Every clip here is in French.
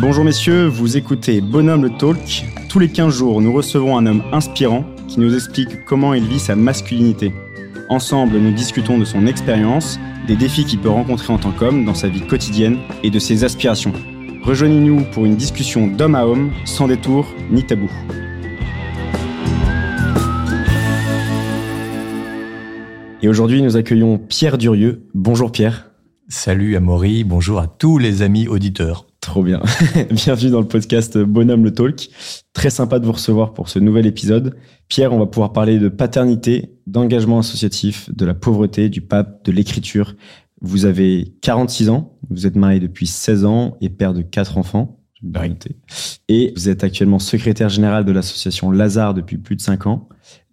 Bonjour messieurs, vous écoutez Bonhomme le Talk. Tous les 15 jours, nous recevons un homme inspirant qui nous explique comment il vit sa masculinité. Ensemble, nous discutons de son expérience, des défis qu'il peut rencontrer en tant qu'homme dans sa vie quotidienne et de ses aspirations. Rejoignez-nous pour une discussion d'homme à homme, sans détour ni tabou. Et aujourd'hui, nous accueillons Pierre Durieux. Bonjour Pierre. Salut Amaury, bonjour à tous les amis auditeurs. Trop bien. Bienvenue dans le podcast Bonhomme le Talk. Très sympa de vous recevoir pour ce nouvel épisode. Pierre, on va pouvoir parler de paternité, d'engagement associatif, de la pauvreté, du pape, de l'écriture. Vous avez 46 ans, vous êtes marié depuis 16 ans et père de quatre enfants. Et vous êtes actuellement secrétaire général de l'association Lazare depuis plus de 5 ans.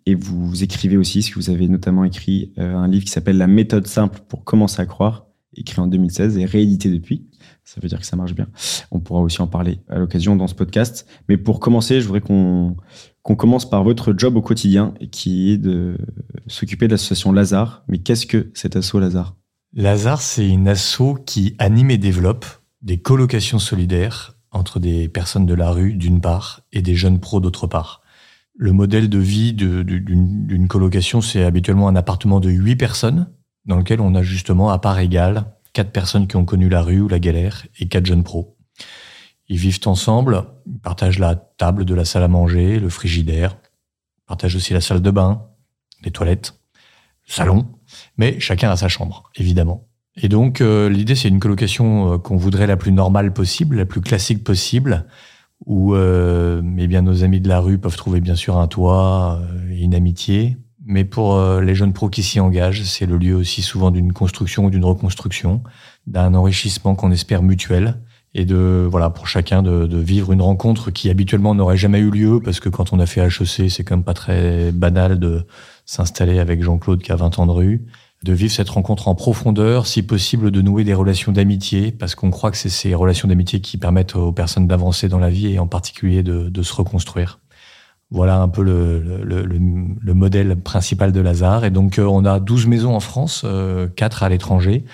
Et vous écrivez aussi, ce que vous avez notamment écrit euh, un livre qui s'appelle La méthode simple pour commencer à croire, écrit en 2016 et réédité depuis. Ça veut dire que ça marche bien. On pourra aussi en parler à l'occasion dans ce podcast. Mais pour commencer, je voudrais qu'on qu'on commence par votre job au quotidien, qui est de s'occuper de l'association Lazare. Mais qu'est-ce que cet asso Lazare? Lazare, c'est une asso qui anime et développe des colocations solidaires entre des personnes de la rue d'une part et des jeunes pros d'autre part. Le modèle de vie d'une colocation, c'est habituellement un appartement de huit personnes dans lequel on a justement à part égale quatre personnes qui ont connu la rue ou la galère et quatre jeunes pros. Ils vivent ensemble, ils partagent la table de la salle à manger, le frigidaire, partagent aussi la salle de bain, les toilettes, le salon, mais chacun a sa chambre, évidemment. Et donc euh, l'idée c'est une colocation euh, qu'on voudrait la plus normale possible, la plus classique possible, où euh, bien, nos amis de la rue peuvent trouver bien sûr un toit euh, une amitié. Mais pour euh, les jeunes pros qui s'y engagent, c'est le lieu aussi souvent d'une construction ou d'une reconstruction, d'un enrichissement qu'on espère mutuel et de voilà pour chacun de, de, vivre une rencontre qui habituellement n'aurait jamais eu lieu parce que quand on a fait HEC, c'est quand même pas très banal de s'installer avec Jean-Claude qui a 20 ans de rue de vivre cette rencontre en profondeur, si possible de nouer des relations d'amitié, parce qu'on croit que c'est ces relations d'amitié qui permettent aux personnes d'avancer dans la vie et en particulier de, de se reconstruire. Voilà un peu le, le, le, modèle principal de Lazare. Et donc, euh, on a 12 maisons en France, euh, 4 à l'étranger.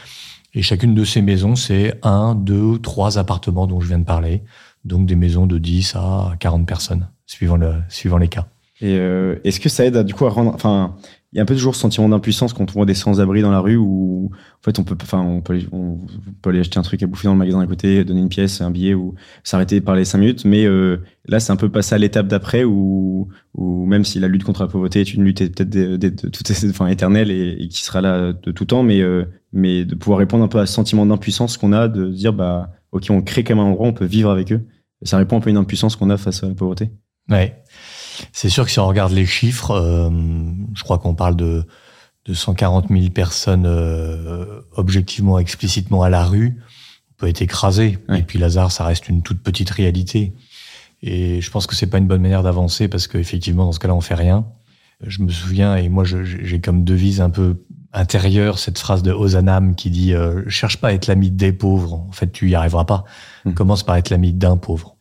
Et chacune de ces maisons, c'est un, deux, trois appartements dont je viens de parler. Donc, des maisons de 10 à 40 personnes, suivant, le, suivant les cas. Et euh, est-ce que ça aide à, du coup à rendre, enfin, il y a un peu toujours ce sentiment d'impuissance quand on voit des sans-abri dans la rue où en fait on peut enfin on peut on peut aller acheter un truc à bouffer dans le magasin à côté donner une pièce un billet ou s'arrêter parler cinq minutes. Mais euh, là c'est un peu passé à l'étape d'après où où même si la lutte contre la pauvreté est une lutte peut-être de, enfin éternelle et, qui sera là de tout temps mais euh, mais de pouvoir répondre un peu à ce sentiment d'impuissance qu'on a de dire bah ok on crée quand même un endroit on peut vivre avec eux. Ça répond un peu à une impuissance qu'on a face à la pauvreté. Ouais c'est sûr que si on regarde les chiffres, euh, je crois qu'on parle de, de 140 000 personnes euh, objectivement, explicitement à la rue. On peut être écrasé. Et puis Lazare, ça reste une toute petite réalité. Et je pense que c'est pas une bonne manière d'avancer parce qu'effectivement, dans ce cas-là, on fait rien. Je me souviens, et moi, j'ai comme devise un peu intérieure cette phrase de Ozanam qui dit euh, cherche pas à être l'ami des pauvres. En fait, tu y arriveras pas. Mmh. Commence par être l'ami d'un pauvre.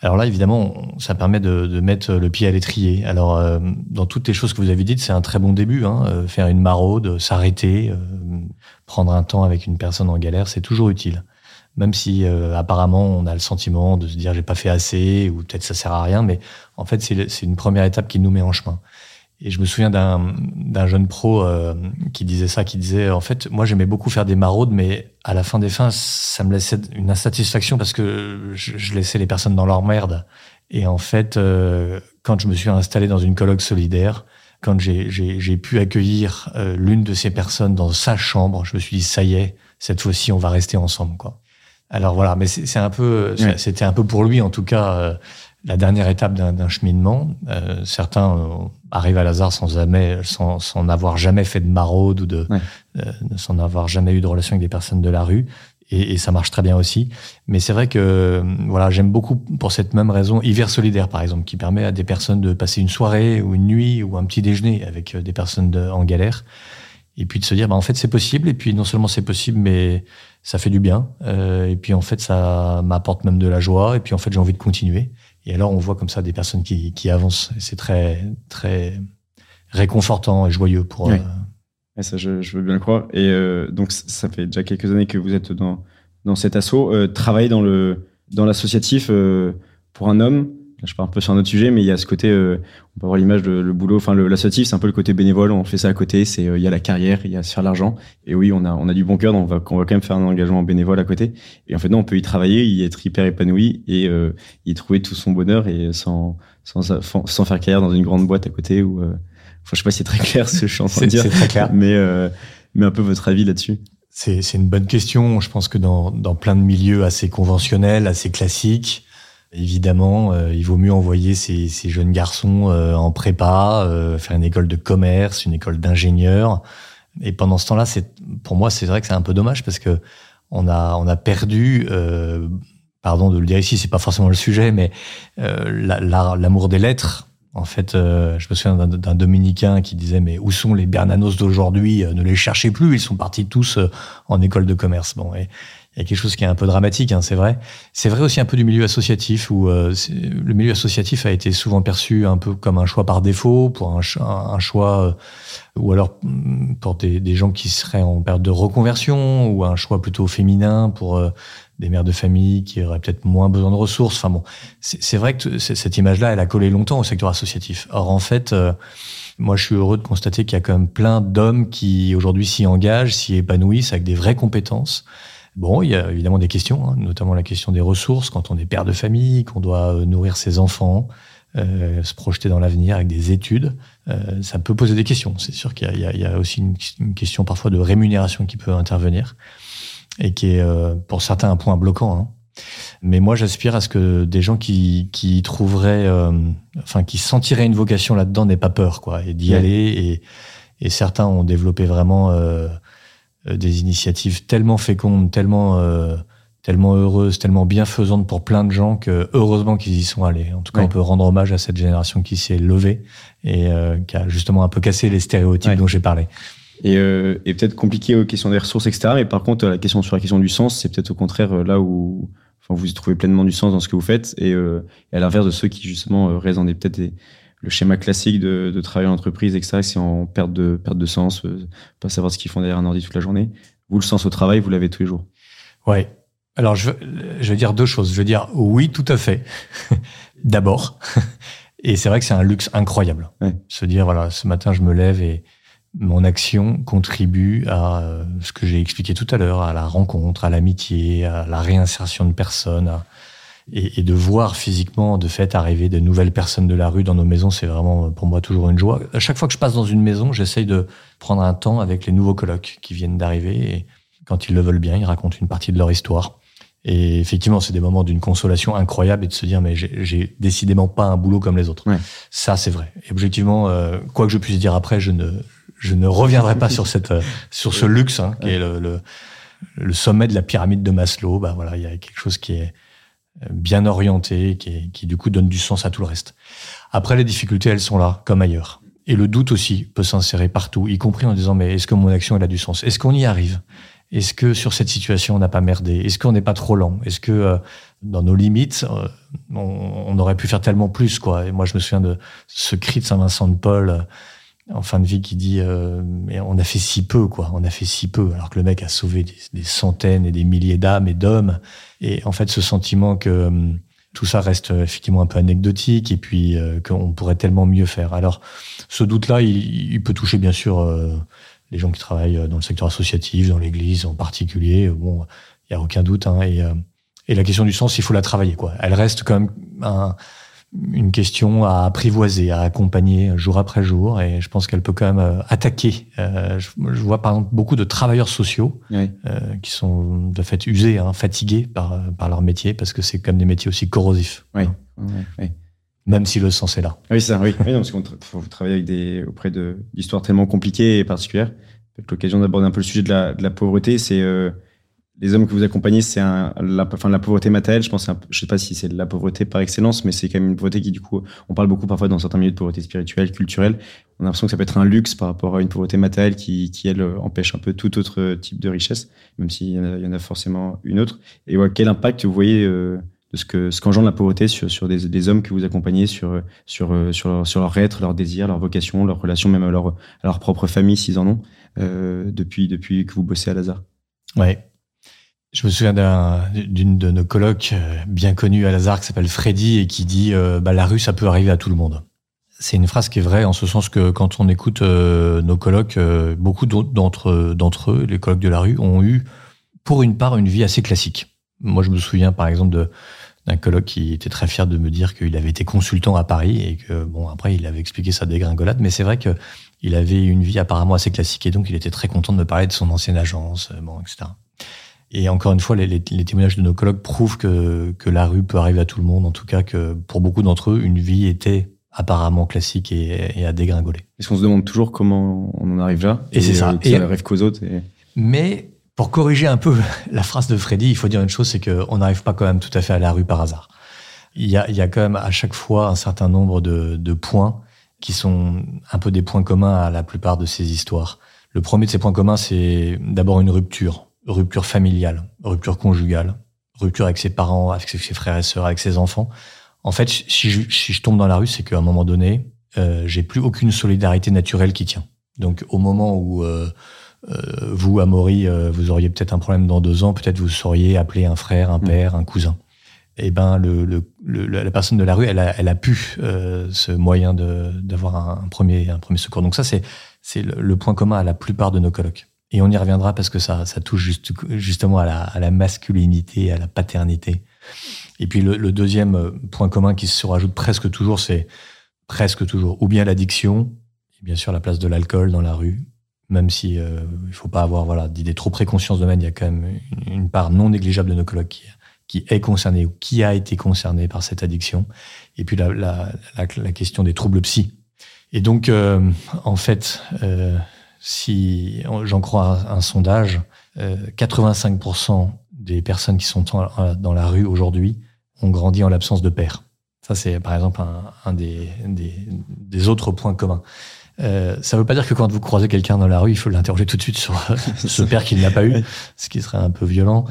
Alors là, évidemment, ça permet de, mettre le pied à l'étrier. Alors, euh, dans toutes les choses que vous avez dites, c'est un très bon début. Hein, euh, faire une maraude, s'arrêter, euh, prendre un temps avec une personne en galère, c'est toujours utile. Même si apparemment on a le sentiment de se dire j'ai pas fait assez ou peut-être ça sert à rien, mais en fait c'est une première étape qui nous met en chemin. Et je me souviens d'un jeune pro euh, qui disait ça, qui disait en fait, moi j'aimais beaucoup faire des maraudes, mais à la fin des fins, ça me laissait une insatisfaction parce que je, je laissais les personnes dans leur merde. Et en fait, euh, quand je me suis installé dans une colloque solidaire, quand j'ai pu accueillir euh, l'une de ces personnes dans sa chambre, je me suis dit ça y est, cette fois-ci on va rester ensemble, quoi. Alors voilà, mais c'est un peu, c'était un peu pour lui en tout cas euh, la dernière étape d'un cheminement. Euh, certains euh, arrivent à Lazare sans jamais, sans, sans n'avoir jamais fait de maraude ou de, ouais. euh, sans avoir jamais eu de relation avec des personnes de la rue. Et, et ça marche très bien aussi. Mais c'est vrai que voilà, j'aime beaucoup pour cette même raison Hiver solidaire par exemple, qui permet à des personnes de passer une soirée ou une nuit ou un petit déjeuner avec euh, des personnes de, en galère. Et puis de se dire, bah, en fait, c'est possible. Et puis non seulement c'est possible, mais ça fait du bien. Euh, et puis en fait, ça m'apporte même de la joie. Et puis en fait, j'ai envie de continuer. Et alors, on voit comme ça des personnes qui, qui avancent. C'est très, très réconfortant et joyeux pour. Oui. Euh... ça, je, je, veux bien le croire. Et euh, donc, ça fait déjà quelques années que vous êtes dans, dans cet assaut. Euh, travailler dans le, Dans l'associatif, pour un homme, je parle un peu sur un autre sujet, mais il y a ce côté, euh, on peut avoir l'image de le boulot, enfin l'associatif, c'est un peu le côté bénévole, on fait ça à côté, c'est euh, il y a la carrière, il y a se faire l'argent, et oui, on a on a du bon cœur, donc on va, on va quand même faire un engagement bénévole à côté, et en fait non, on peut y travailler, y être hyper épanoui et euh, y trouver tout son bonheur et sans sans sans faire carrière dans une grande boîte à côté ou, euh, enfin, je sais pas si c'est très clair ce que je suis en train de dire, c'est très clair, mais mais un peu votre avis là-dessus. C'est c'est une bonne question, je pense que dans dans plein de milieux assez conventionnels, assez classiques Évidemment, euh, il vaut mieux envoyer ces, jeunes garçons euh, en prépa, euh, faire une école de commerce, une école d'ingénieur. Et pendant ce temps-là, c'est pour moi, c'est vrai que c'est un peu dommage parce que on a on a perdu. pardon de le dire ici, c'est pas forcément le sujet, mais l'amour des lettres. En fait, je me souviens d'un dominicain qui disait mais où sont les Bernanos d'aujourd'hui? Ne les cherchez plus, ils sont partis tous en école de commerce. Bon, il y a quelque chose qui est un peu dramatique, hein, c'est vrai. C'est vrai aussi un peu du milieu associatif, où euh, le milieu associatif a été souvent perçu un peu comme un choix par défaut, pour un, choix, euh, ou alors mm, pour des, gens qui seraient en période de reconversion, ou un choix plutôt féminin pour euh, des mères de famille qui auraient peut-être moins besoin de ressources. Enfin bon, c'est vrai que cette image-là, elle a collé longtemps au secteur associatif. Or, en fait, moi, je suis heureux de constater qu'il y a quand même plein d'hommes qui aujourd'hui s'y engagent, s'y épanouissent avec des vraies compétences. Bon, il y a évidemment des questions, hein, notamment la question des ressources quand on est père de famille, qu'on doit euh, nourrir ses enfants, euh, se projeter dans l'avenir avec des études. Euh, ça peut poser des questions. C'est sûr qu'il y, y, a aussi une, question parfois de rémunération qui peut intervenir et qui est euh, pour certains un point bloquant. Hein. Mais moi, j'aspire à ce que des gens qui, qui trouveraient, euh, enfin, qui sentiraient une vocation là-dedans n'aient pas peur, quoi, et d'y aller. Et, et, certains ont développé vraiment euh, des initiatives tellement fécondes, tellement euh, tellement heureuses, tellement bienfaisantes pour plein de gens que heureusement qu'ils y sont allés. En tout cas, on peut rendre hommage à cette génération qui s'est levée et euh, qui a justement un peu cassé les stéréotypes dont j'ai parlé. Et, et peut-être compliqué aux questions des ressources, etc. Mais par contre, la question sur la question du sens, c'est peut-être au contraire là où enfin, vous y trouvez pleinement du sens dans ce que vous faites. Et, et à l'inverse de ceux qui justement restent dans des peut-être des le schéma classique de, de travailler en entreprise, etc., c'est en perte de, perte de sens, euh, pas savoir ce qu'ils font derrière un ordi toute la journée. Vous, le sens au travail, vous l'avez tous les jours. Ouais. Alors, je, je vais dire deux choses. Je veux dire, oui, tout à fait. D'abord. Et c'est vrai que c'est un luxe incroyable. Ouais. Se dire, voilà, ce matin, je me lève et mon action contribue à euh, ce que j'ai expliqué tout à l'heure, à la rencontre, à l'amitié, à la réinsertion de personnes, à, et, et, de voir physiquement, de fait, arriver de nouvelles personnes de la rue dans nos maisons, c'est vraiment pour moi toujours une joie. À chaque fois que je passe dans une maison, j'essaye de prendre un temps avec les nouveaux colocs qui viennent d'arriver et quand ils le veulent bien, ils racontent une partie de leur histoire. Et effectivement, c'est des moments d'une consolation incroyable et de se dire, mais j'ai décidément pas un boulot comme les autres. Ouais. Ça, c'est vrai. Et objectivement, euh, quoi que je puisse dire après, je ne, je ne reviendrai pas sur cette, euh, sur ce luxe, hein, qui est le, le, le, sommet de la pyramide de Maslow. Bah voilà, il y a quelque chose qui est, bien orienté, qui, qui, du coup donne du sens à tout le reste. Après, les difficultés, elles sont là, comme ailleurs. Et le doute aussi peut s'insérer partout, y compris en disant, mais est-ce que mon action, elle a du sens? Est-ce qu'on y arrive? Est-ce que sur cette situation, on n'a pas merdé? Est-ce qu'on n'est pas trop lent? Est-ce que euh, dans nos limites, euh, on, on, aurait pu faire tellement plus quoi? Et moi, je me souviens de ce cri de Saint-Vincent de Paul euh, en fin de vie qui dit mais on a fait si peu quoi on a fait si peu alors que le mec a sauvé des, centaines et des milliers d'âmes et d'hommes et en fait, ce sentiment que hum, tout ça reste euh, effectivement un peu anecdotique et puis euh, qu'on pourrait tellement mieux faire. Alors, ce doute-là, il, il, peut toucher bien sûr euh, les gens qui travaillent dans le secteur associatif, dans l'Église en particulier. Bon, il y a aucun doute. Hein, et, et la question du sens, il faut la travailler. Quoi. Elle reste quand même un, une question à apprivoiser, à accompagner jour après jour, et je pense qu'elle peut quand même euh, attaquer. Euh, je, je, vois par exemple beaucoup de travailleurs sociaux oui. euh, qui sont de fait usés, hein, fatigués par, par leur métier, parce que c'est quand même des métiers aussi corrosifs. Oui. Hein. oui. Même si le sens est là. Oui, ça, oui. non, parce qu'on faut travailler avec des, auprès d'histoires tellement compliquées et particulières. L'occasion d'aborder un peu le sujet de la, de la pauvreté, c'est euh, les hommes que vous accompagnez, c'est la, enfin, la pauvreté matérielle. Je pense, je sais pas si c'est la pauvreté par excellence, mais c'est quand même une pauvreté qui, du coup, on parle beaucoup parfois dans certains milieux de pauvreté spirituelle, culturelle. On a l'impression que ça peut être un luxe par rapport à une pauvreté matérielle qui, qui elle, empêche un peu tout autre type de richesse, même s'il y, en a, y en a forcément une autre. Et ouais, quel impact vous voyez euh, de ce que ce qu'engendre la pauvreté sur, sur des, des, hommes que vous accompagnez, sur, sur, sur, leur, sur leur être, leur désir, leur vocation, leur relation, même à leur, à leur propre famille s'ils en ont, euh, depuis, depuis que vous bossez à Lazare? Ouais, Je me souviens d'une de nos colocs bien connue à Lazare qui s'appelle Freddy et qui dit bah, la rue ça peut arriver à tout le monde. C'est une phrase qui est vraie en ce sens que quand on écoute nos colocs, beaucoup d'entre d'entre eux, les colocs de la rue, ont eu pour une part une vie assez classique. Moi, je me souviens par exemple de d'un colloque qui était très fier de me dire qu'il avait été consultant à Paris et que bon après il avait expliqué sa dégringolade, mais c'est vrai que il avait une vie apparemment assez classique et donc il était très content de me parler de son ancienne agence, euh, bon etc. Et encore une fois, les, les, témoignages de nos collègues prouvent que, que la rue peut arriver à tout le monde, en tout cas que pour beaucoup d'entre eux, une vie était apparemment classique et, et à dégringoler. Est-ce qu'on se demande toujours comment on en arrive là Et, c'est ça. Euh, et ça arrive qu'aux autres. Et... Mais pour corriger un peu la phrase de Freddy, il faut dire une chose, c'est qu'on n'arrive pas quand même tout à fait à la rue par hasard. Il y a, il y a quand même à chaque fois un certain nombre de, de points qui sont un peu des points communs à la plupart de ces histoires. Le premier de ces points communs, c'est d'abord une rupture, rupture familiale, rupture conjugale, rupture avec ses parents, avec ses frères et sœurs, avec ses enfants. En fait, si je, si je tombe dans la rue, c'est qu'à un moment donné, euh, j'ai plus aucune solidarité naturelle qui tient. Donc, au moment où euh, euh, vous, Amaury, euh, vous auriez peut-être un problème dans deux ans, peut-être vous sauriez appeler un frère, un mm. père, un cousin. Et eh ben, le, le, la personne de la rue, elle a, elle a pu euh, ce moyen d'avoir un, premier, un premier secours. Donc ça, c'est c'est le, point commun à la plupart de nos colloques. Et on y reviendra parce que ça, ça touche juste, justement à la, à la masculinité, à la paternité. Et puis le, le, deuxième point commun qui se rajoute presque toujours, c'est presque toujours, ou bien l'addiction, et bien sûr la place de l'alcool dans la rue, même si euh, il faut pas avoir voilà d'idées trop préconscience de même, il y a quand même une, part non négligeable de nos collègues qui, qui, est concernée ou qui a été concernée par cette addiction. Et puis la, la, la, la question des troubles psy. Et donc, euh, en fait, euh, si j'en crois un, un sondage, 85% euh, des personnes qui sont dans la rue aujourd'hui ont grandi en l'absence de père. Ça, c'est par exemple un, un des, des, des, autres points communs. Euh, ça ne veut pas dire que quand vous croisez quelqu'un dans la rue, il faut l'interroger tout de suite sur ce père qu'il n'a pas eu, ce qui serait un peu violent.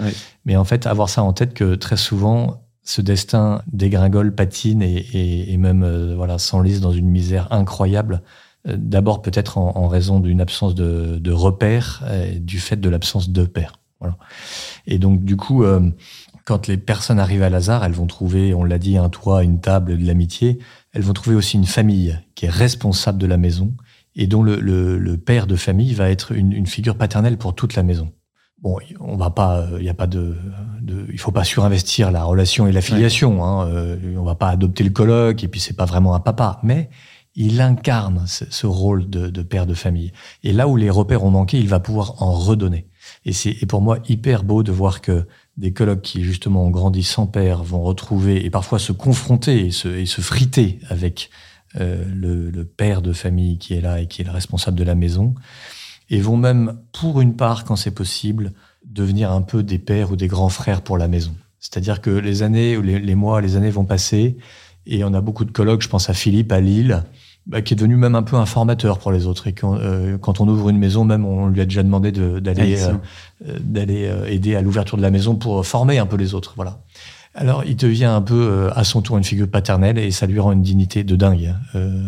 Mais en fait, avoir ça en tête que très souvent, ce destin dégringole, patine et, et, et même euh, voilà s'enlise dans une misère incroyable. Euh, d'abord peut-être en, en, raison d'une absence de, de repères, du fait de l'absence de père. Voilà. Et donc du coup, quand les personnes arrivent à Lazare, elles vont trouver, on l'a dit, un toit, une table, de l'amitié elles vont trouver aussi une famille qui est responsable de la maison et dont le, le, le père de famille va être une, une, figure paternelle pour toute la maison. Bon, on va pas, il y a pas de, de, il faut pas surinvestir la relation et l'affiliation. Hein, euh, on va pas adopter le coloc et puis c'est pas vraiment un papa, mais il incarne ce, rôle de, père de famille. Et là où les repères ont manqué, il va pouvoir en redonner. Et c'est pour moi hyper beau de voir que des colocs qui justement ont grandi sans père vont retrouver et parfois se confronter et se, friter avec euh, le, le, père de famille qui est là et qui est le responsable de la maison, et vont même, pour une part, quand c'est possible, devenir un peu des pères ou des grands frères pour la maison. C'est-à-dire que les années, les, les mois, les années vont passer, et on a beaucoup de colloques, je pense à Philippe, à Lille, bah, qui est devenu même un peu un formateur pour les autres. Et quand, euh, quand on ouvre une maison, même on lui a déjà demandé d'aller euh, euh, d'aller euh, aider à l'ouverture de la maison pour former un peu les autres. Voilà. Alors il devient un peu à son tour une figure paternelle et ça lui rend une dignité de dingue. Euh,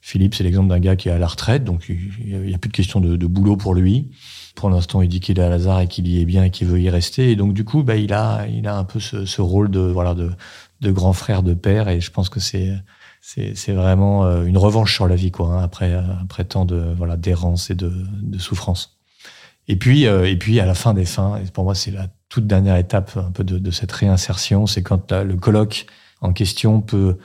Philippe, c'est l'exemple d'un gars qui est à la retraite, donc il n'y a plus de question de, de, boulot pour lui. Pour l'instant, il dit qu'il est à Lazare et qu'il y est bien et qu'il veut y rester. Et donc du coup, bah, il a il a un peu ce, ce rôle de voilà de, de grand frère, de père. Et je pense que c'est c'est vraiment euh, une revanche sur la vie, quoi, hein, après, euh, après tant de voilà d'errance et de, de, souffrance. Et puis, euh, et puis à la fin des fins, et pour moi c'est la toute dernière étape un peu de, de cette réinsertion, c'est quand le colloque en question peut,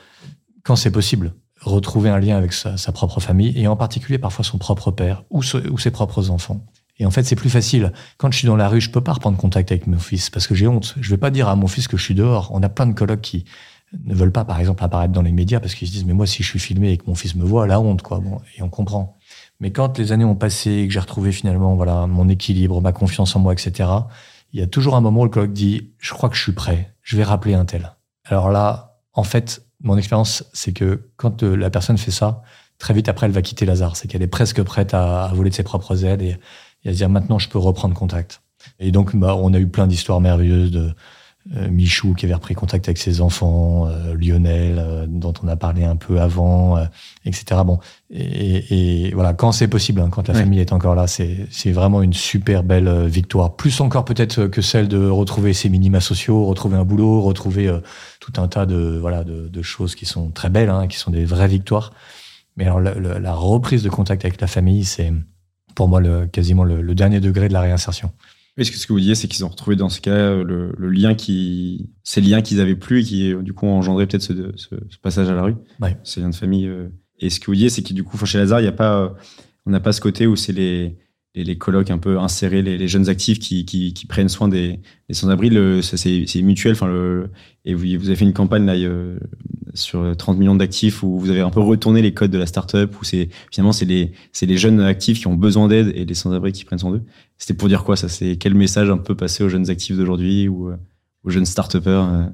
quand c'est possible, retrouver un lien avec sa, sa, propre famille et en particulier parfois son propre père ou, ou ses propres enfants. Et en fait, c'est plus facile. Quand je suis dans la rue, je peux pas reprendre contact avec mon fils parce que j'ai honte. Je vais pas dire à mon fils que je suis dehors. On a plein de colloques qui, ne veulent pas, par exemple, apparaître dans les médias parce qu'ils se disent, mais moi, si je suis filmé et que mon fils me voit, la honte, quoi. Bon, et on comprend. Mais quand les années ont passé et que j'ai retrouvé finalement, voilà, mon équilibre, ma confiance en moi, etc., il y a toujours un moment où le colloque dit, je crois que je suis prêt, je vais rappeler un tel. Alors là, en fait, mon expérience, c'est que quand euh, la personne fait ça, très vite après, elle va quitter Lazare. C'est qu'elle est presque prête à, voler de ses propres ailes et, et, à se dire, maintenant, je peux reprendre contact. Et donc, bah, on a eu plein d'histoires merveilleuses de, Michou qui avait repris contact avec ses enfants, euh, Lionel euh, dont on a parlé un peu avant, etc. Bon, et, et, voilà, quand c'est possible, hein, quand la famille est encore là, c'est vraiment une super belle victoire. Plus encore peut-être que celle de retrouver ses minima sociaux, retrouver un boulot, retrouver tout un tas de voilà de, de, choses qui sont très belles, hein, qui sont des vraies victoires. Mais alors la, la reprise de contact avec la famille, c'est pour moi le, quasiment le, le dernier degré de la réinsertion. Oui, ce que, ce que vous disiez, c'est qu'ils ont retrouvé dans ce cas euh, le, le lien qui, ces liens qu'ils avaient plus et qui, euh, du coup, ont engendré peut-être ce, ce, ce, passage à la rue. Ouais. Ces liens de famille. Euh. Et ce que vous disiez, c'est que du coup, chez Lazare, il y a pas, on n'a pas ce côté où c'est les, les, les colloques un peu insérés, les, jeunes actifs qui, qui, qui, prennent soin des, des sans-abri. C'est mutuel. Enfin, le, et vous, vous avez fait une campagne là, euh, sur 30 millions d'actifs où vous avez un peu retourné les codes de la startup où finalement c'est les, les jeunes actifs qui ont besoin d'aide et les sans-abri qui prennent soin d'eux. C'était pour dire quoi ça? C'est quel message un peu passé aux jeunes actifs d'aujourd'hui ou euh, aux jeunes start-upers euh?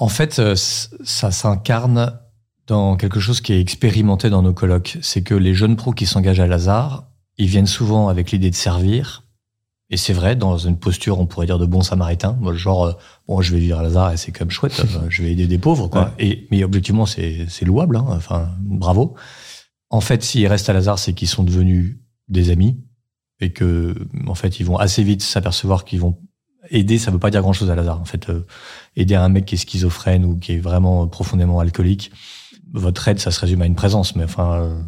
En fait, ça s'incarne dans quelque chose qui est expérimenté dans nos colloques. C'est que les jeunes pros qui s'engagent à Lazare, ils viennent souvent avec l'idée de servir. Et c'est vrai, dans une posture, on pourrait dire de bon samaritain. Moi, genre, euh, bon, je vais vivre à Lazare et c'est quand même chouette, euh, je vais aider des pauvres, quoi. Et, mais objectivement, c'est, c'est louable, hein, enfin, bravo. En fait, s'ils restent à Lazare, c'est qu'ils sont devenus des amis et que, en fait, ils vont assez vite s'apercevoir qu'ils vont aider. Ça veut pas dire grand chose à Lazare. En fait, euh, aider un mec qui est schizophrène ou qui est vraiment profondément alcoolique, votre aide, ça se résume à une présence, mais enfin,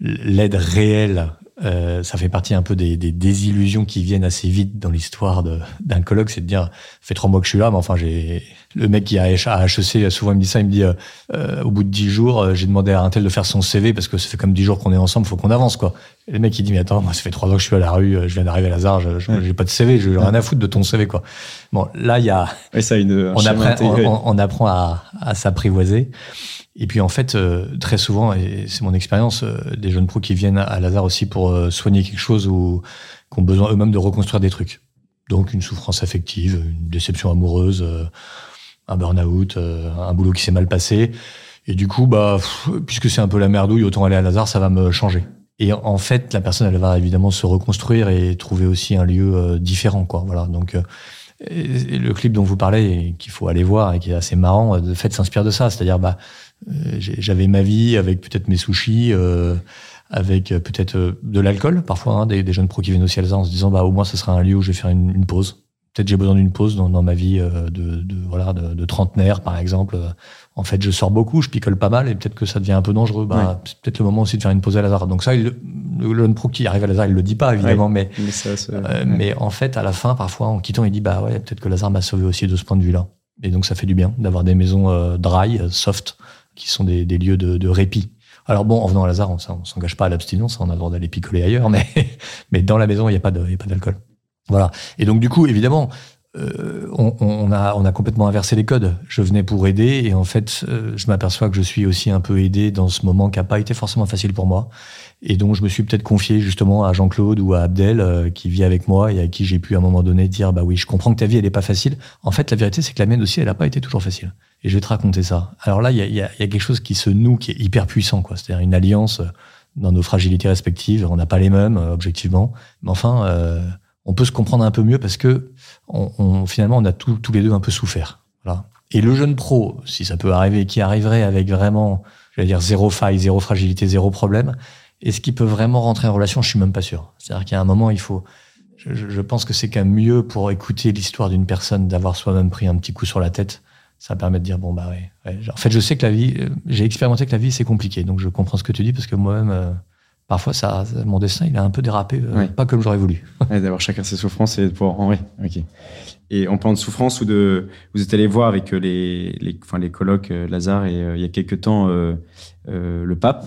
l'aide réelle euh, ça fait partie un peu des, des, désillusions qui viennent assez vite dans l'histoire d'un colloque, c'est de dire, fait trois mois que je suis là, mais enfin, j'ai le mec qui a à HEC, souvent il me dit ça, il me dit, euh, euh, au bout de dix jours, j'ai demandé à un tel de faire son CV parce que ça fait comme dix jours qu'on est ensemble, faut qu'on avance, quoi. Et le mec il dit, mais attends, moi ça fait trois ans que je suis à la rue, je viens d'arriver à Lazare, j'ai pas de CV, j'ai rien à foutre de ton CV, quoi. Bon, là il y a, ça, une, on, apprend, on, on, apprend à, à s'apprivoiser. Et puis en fait, euh, très souvent, et c'est mon expérience, euh, des jeunes pros qui viennent à Lazare aussi pour euh, soigner quelque chose ou qui ont besoin eux-mêmes de reconstruire des trucs. Donc une souffrance affective, une déception amoureuse, un burn-out, un boulot qui s'est mal passé. Et du coup, bah, puisque c'est un peu la merdouille, autant aller à Lazare, ça va me changer. Et en fait, la personne, elle va évidemment se reconstruire et trouver aussi un lieu différent, quoi. Voilà. Donc, le clip dont vous parlez, qu'il faut aller voir et qui est assez marrant, de fait, s'inspire de ça. C'est-à-dire, bah, j'avais ma vie avec peut-être mes sushis, euh, avec euh, peut-être de l'alcool parfois, hein, des, des, jeunes pros qui viennent aussi à en se disant bah au moins ce sera un lieu où je vais faire une, une pause. Peut-être j'ai besoin d'une pause dans, dans, ma vie de, de voilà de, de, trentenaire par exemple. En fait, je sors beaucoup, je picole pas mal et peut-être que ça devient un peu dangereux. Bah, c'est peut-être le moment aussi de faire une pause à Lazare. Donc ça, il, le jeune pro qui arrive à Lazare, il le dit pas évidemment, mais mais, ça, mais, en fait à la fin, parfois en quittant, il dit bah ouais peut-être que Lazare m'a sauvé aussi de ce point de vue-là. Et donc ça fait du bien d'avoir des maisons dry, soft, qui sont des, lieux de, répit. Alors bon, en venant à Lazare, on, on s'engage pas à l'abstinence, on a le droit d'aller picoler ailleurs, mais, mais dans la maison, il n'y a pas d'alcool. Voilà. Et donc du coup, évidemment, euh, on, on, a, on a complètement inversé les codes. Je venais pour aider et en fait, euh, je m'aperçois que je suis aussi un peu aidé dans ce moment qui n'a pas été forcément facile pour moi. Et donc, je me suis peut-être confié justement à Jean-Claude ou à Abdel, euh, qui vit avec moi et à qui j'ai pu à un moment donné dire, bah oui, je comprends que ta vie, elle n'est pas facile. En fait, la vérité, c'est que la mienne aussi, elle n'a pas été toujours facile. Et je vais te raconter ça. Alors là, il y a, y, a, y a, quelque chose qui se noue, qui est hyper puissant, quoi. C'est-à-dire une alliance dans nos fragilités respectives. On n'a pas les mêmes, objectivement. Mais enfin, euh, on peut se comprendre un peu mieux parce que on, finalement, on a tous les deux un peu souffert. Et le jeune pro, si ça peut arriver, qui arriverait avec vraiment, je vais dire, zéro faille, zéro fragilité, zéro problème, est-ce qu'il peut vraiment rentrer en relation? Je suis même pas sûr. C'est-à-dire qu'il y a un moment, il faut. Je, pense que c'est quand même mieux pour écouter l'histoire d'une personne d'avoir soi-même pris un petit coup sur la tête. Ça permet de dire bon bah ouais. ouais. En fait, je sais que la vie, euh, j'ai expérimenté que la vie c'est compliqué, donc je comprends ce que tu dis parce que moi-même, euh, parfois ça, mon destin il a un peu dérapé, euh, pas comme j'aurais voulu. ouais, D'avoir chacun ses souffrances et de pouvoir. Oui, ok. Et en parlant de souffrance ou de, vous êtes allé voir avec les, les, enfin les colloques Lazare et il y a quelques temps le pape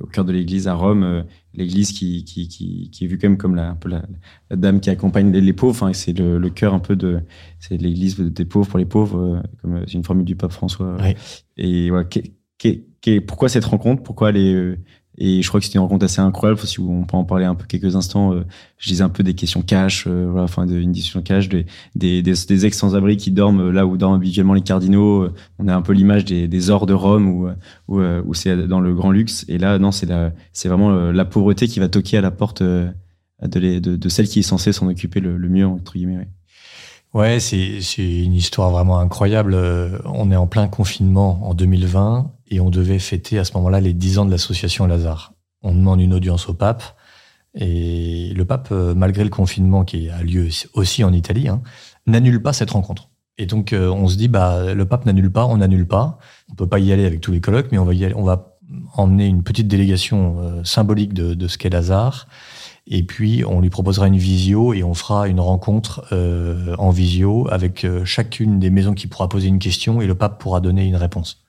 au cœur de l'église à Rome, euh, l'église qui, qui, qui, qui, est vue quand même comme la, un peu la, la dame qui accompagne les, pauvres. Enfin, c'est le, le cœur un peu de, c'est l'église des pauvres pour les pauvres, euh, comme euh, c'est une formule du pape François. Oui. Et voilà, pourquoi cette rencontre? Pourquoi aller et je crois que c'était une rencontre assez incroyable. Si on peut en parler un peu quelques instants, euh, je disais un peu des questions cash, euh, voilà, enfin une discussion cash, des, des, des, ex sans-abri qui dorment là où dorment habituellement les cardinaux. Euh, on a un peu l'image des, des ors de Rome où, où, où c'est dans le grand luxe. Et là, non, c'est c'est vraiment la pauvreté qui va toquer à la porte de, de, de, celle qui est censée s'en occuper le, mieux entre guillemets. Ouais, c'est une histoire vraiment incroyable. Euh, on est en plein confinement en 2020 et on devait fêter à ce moment-là les 10 ans de l'association Lazare. On demande une audience au pape et le pape, euh, malgré le confinement qui a lieu aussi en Italie, hein, n'annule pas cette rencontre. Et donc euh, on se dit, bah le pape n'annule pas, on n'annule pas. On peut pas y aller avec tous les colloques, mais on va y aller, on va emmener une petite délégation symbolique de, de ce qu'est Lazare et puis, on lui proposera une visio et on fera une rencontre euh, en visio avec euh, chacune des maisons qui pourra poser une question et le pape pourra donner une réponse.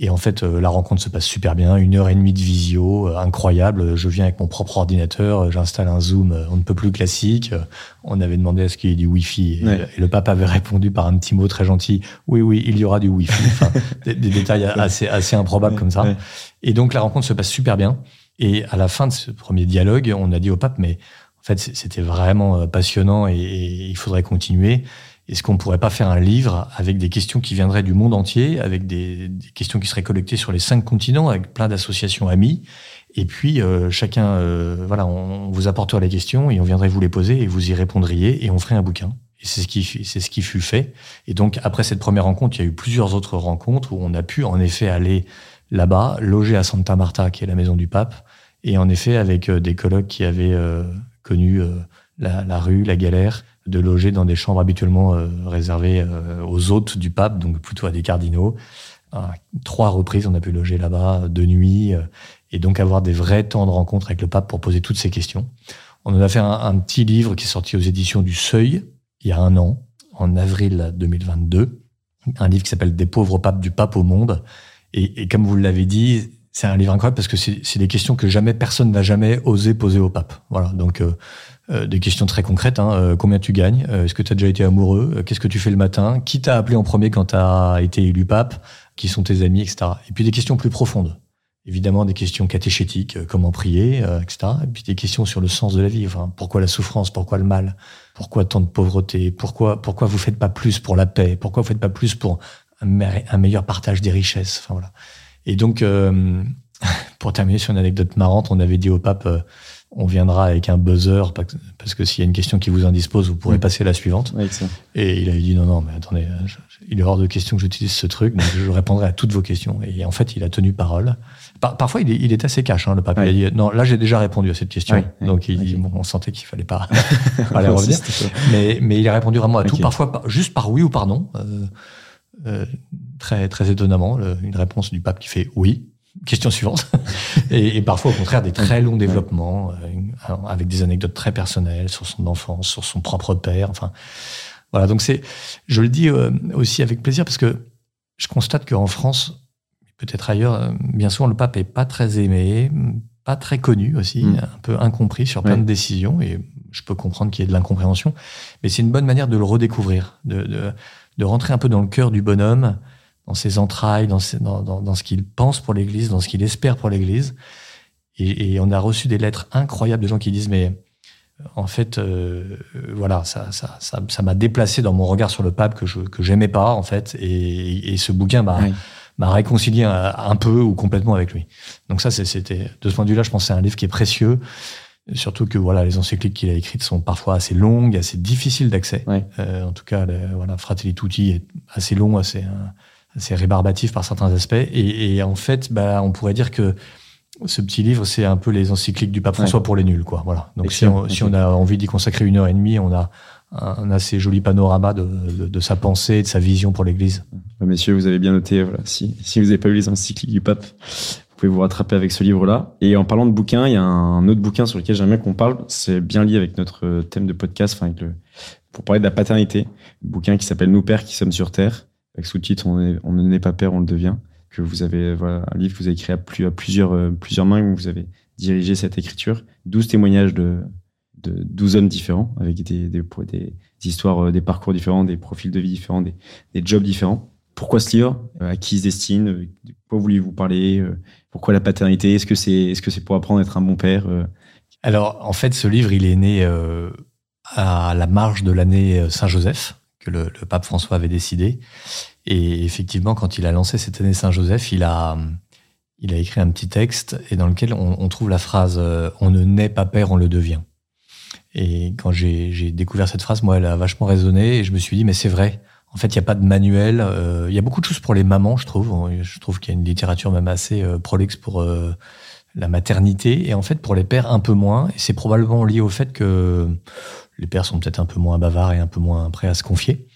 Et en fait, euh, la rencontre se passe super bien. Une heure et demie de visio, incroyable. Je viens avec mon propre ordinateur, j'installe un Zoom, on ne peut plus classique. On avait demandé à ce qu'il y ait du Wi-Fi. Et, le pape avait répondu par un petit mot très gentil. Oui, oui, il y aura du Wi-Fi. Enfin, des, détails assez, assez improbables comme ça. Et donc, la rencontre se passe super bien. Et à la fin de ce premier dialogue, on a dit au pape, mais en fait, c'était vraiment euh, passionnant et, il faudrait continuer. Est-ce qu'on pourrait pas faire un livre avec des questions qui viendraient du monde entier, avec des, questions qui seraient collectées sur les cinq continents, avec plein d'associations amies? Et puis, euh, chacun, euh, voilà, on, vous apportera les questions et on viendrait vous les poser et vous y répondriez et on ferait un bouquin. Et c'est ce qui, c'est ce qui fut fait. Et donc, après cette première rencontre, il y a eu plusieurs autres rencontres où on a pu en effet aller là-bas, logé à Santa Marta, qui est la maison du pape, et en effet avec euh, des colocs qui avaient euh, connu euh, la, rue, la galère, de loger dans des chambres habituellement réservées aux hôtes du pape, donc plutôt à des cardinaux. À trois reprises, on a pu loger là-bas de nuit, et donc avoir des vrais temps de rencontre avec le pape pour poser toutes ces questions. On en a fait un, un petit livre qui est sorti aux éditions du Seuil il y a un an, en avril 2022, un livre qui s'appelle Des pauvres papes du pape au monde, et, comme vous l'avez dit, c'est un livre incroyable parce que c'est des questions que jamais personne n'a jamais osé poser au pape. Voilà, donc euh, euh des questions très concrètes. Hein. Euh, combien tu gagnes? Est-ce que tu as déjà été amoureux? Qu'est-ce que tu fais le matin? Qui t'a appelé en premier quand tu as été élu pape? Qui sont tes amis, etc. Et puis des questions plus profondes. Évidemment, des questions catéchétiques, comment prier, etc. Et puis des questions sur le sens de la vie. Pourquoi la souffrance Pourquoi le mal Pourquoi tant de pauvreté Pourquoi pourquoi vous faites pas plus pour la paix Pourquoi vous faites pas plus pour un, meilleur partage des richesses. Enfin voilà. Et donc, euh, pour terminer sur une anecdote marrante, on avait dit au pape, euh, on viendra avec un buzzer parce que s'il y a une question qui vous indispose, vous pourrez mm. passer à la suivante. et il avait dit non, non, mais attendez, il est hors de question que j'utilise ce truc, donc je répondrai à toutes vos questions. Et en fait, il a tenu parole. parfois, il est, il est, assez cash, hein, le pape. Il a dit non, là, j'ai déjà répondu à cette question. donc, il, bon, on sentait qu'il fallait pas, aller revenir. mais, mais il a répondu vraiment à tout, parfois juste par oui ou par non. Euh, euh, très, très étonnamment, une réponse du pape qui fait oui. Question suivante. et, parfois, au contraire, des très longs développements euh, avec des anecdotes très personnelles sur son enfance, sur son propre père. Enfin, voilà. Donc c'est, je le dis euh, aussi avec plaisir parce que je constate qu'en France, peut-être ailleurs, bien souvent, le pape est pas très aimé, pas très connu aussi, mm. un peu incompris sur plein de décisions. Et je peux comprendre qu'il y ait de l'incompréhension, mais c'est une bonne manière de le redécouvrir, de, de de rentrer un peu dans le cœur du bonhomme, dans ses entrailles, dans, dans, dans, ce qu'il pense pour l'Église, dans ce qu'il espère pour l'Église. Et, et, on a reçu des lettres incroyables de gens qui disent mais euh, en fait euh, voilà ça ça ça ça m'a déplacé dans mon regard sur le pape que je que j'aimais pas en fait et, et ce bouquin m'a m'a réconcilié un, peu ou complètement avec lui. Donc ça c'était de ce point de vue-là je pense c'est un livre qui est précieux Surtout que voilà, les encycliques qu'il a écrites sont parfois assez longues, assez difficiles d'accès. Euh, en tout cas, le, voilà, Fratelli Tutti est assez long, assez, assez rébarbatif par certains aspects. Et, et en fait, bah, on pourrait dire que ce petit livre, c'est un peu les encycliques du pape François pour les nuls, quoi. Voilà. Donc si on, si on, a envie d'y consacrer une heure et demie, on a un assez joli panorama de, de, de sa pensée, de sa vision pour l'Église. Messieurs, vous avez bien noté. Voilà. Si, si vous n'avez pas lu les encycliques du pape, vous rattraper avec ce livre-là. Et en parlant de bouquins, il y a un autre bouquin sur lequel j'aimerais qu'on parle. C'est bien lié avec notre thème de podcast, enfin avec le, pour parler de la paternité. Un bouquin qui s'appelle Nous pères qui sommes sur terre, avec sous-titre on, ne naît pas père, on le devient. Que vous avez, voilà, un livre que vous avez écrit à, euh, plusieurs mains, où vous avez dirigé cette écriture. 12 témoignages de, de 12 hommes différents, avec des, histoires, euh, des parcours différents, des profils de vie différents, des jobs différents. Pourquoi ce livre? Euh, À qui il se destine? De quoi vouliez-vous parler? Pourquoi la paternité? Est-ce que c'est est-ce que c'est pour apprendre à être un bon père euh? Alors en fait, ce livre, il est né euh, à la marge de l'année euh, Saint-Joseph que le, pape François avait décidé. Et effectivement, quand il a lancé cette année Saint-Joseph, il a il a écrit un petit texte et dans lequel on, trouve la phrase "On ne naît pas père, on le devient". Et quand j'ai découvert cette phrase, moi, elle a vachement résonné et je me suis dit, mais c'est vrai. En fait, il n'y a pas de manuel. Euh, il y a beaucoup de choses pour les mamans, je trouve. Je trouve qu'il y a une littérature même assez euh, prolixe pour euh, la maternité. Et en fait, pour les pères, un peu moins. Et c'est probablement lié au fait que les pères sont peut-être un peu moins bavards et un peu moins prêts à se confier.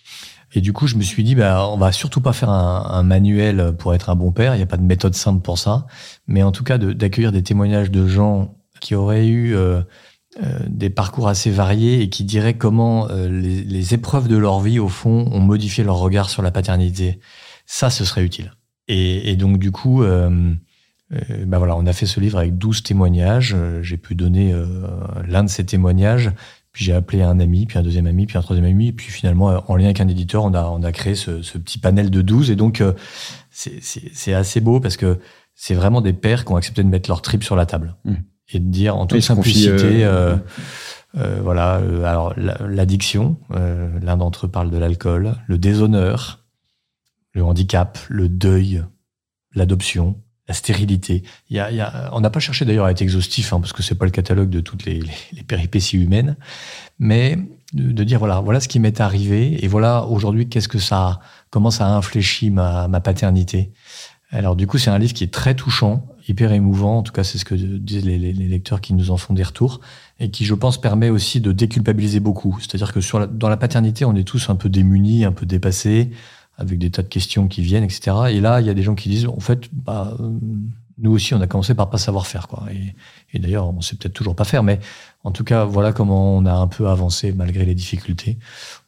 Et du coup, je me suis dit, bah, on va surtout pas faire un, manuel pour être un bon père. Il n'y a pas de méthode simple pour ça. Mais en tout cas, d'accueillir des témoignages de gens qui auraient eu des parcours assez variés et qui diraient comment euh, les, les, épreuves de leur vie, au fond, ont modifié leur regard sur la paternité. Ça, ce serait utile. Et, et donc, du coup, bah voilà, on a fait ce livre avec 12 témoignages. J'ai pu donner l'un de ces témoignages puis j'ai appelé un ami, puis un deuxième ami, puis un troisième ami, et puis finalement, en lien avec un éditeur, on a, on a créé ce, ce petit panel de 12. Et donc, euh, c'est assez beau parce que c'est vraiment des pères qui ont accepté de mettre leur trip sur la table mmh. Et de dire en toute simplicité, euh, euh, voilà, alors l'addiction, l'un d'entre eux parle de l'alcool, le déshonneur, le handicap, le deuil, l'adoption, la stérilité. Il y a, il y a, on n'a pas cherché d'ailleurs à être exhaustif, hein, parce que c'est pas le catalogue de toutes les, les, les péripéties humaines, mais de, de, dire voilà, voilà ce qui m'est arrivé, et voilà aujourd'hui qu'est-ce que ça, comment ça a infléchi ma, ma paternité. Alors du coup, c'est un livre qui est très touchant, hyper émouvant. En tout cas, c'est ce que disent les, lecteurs qui nous en font des retours, et qui, je pense, permet aussi de déculpabiliser beaucoup. C'est-à-dire que dans la paternité, on est tous un peu démunis, un peu dépassés avec des tas de questions qui viennent, etc. Et là, il y a des gens qui disent, en fait, bah, euh, nous aussi, on a commencé par pas savoir faire, quoi. Et, et d'ailleurs, on sait peut-être toujours pas faire, mais en tout cas, voilà comment on a un peu avancé malgré les difficultés.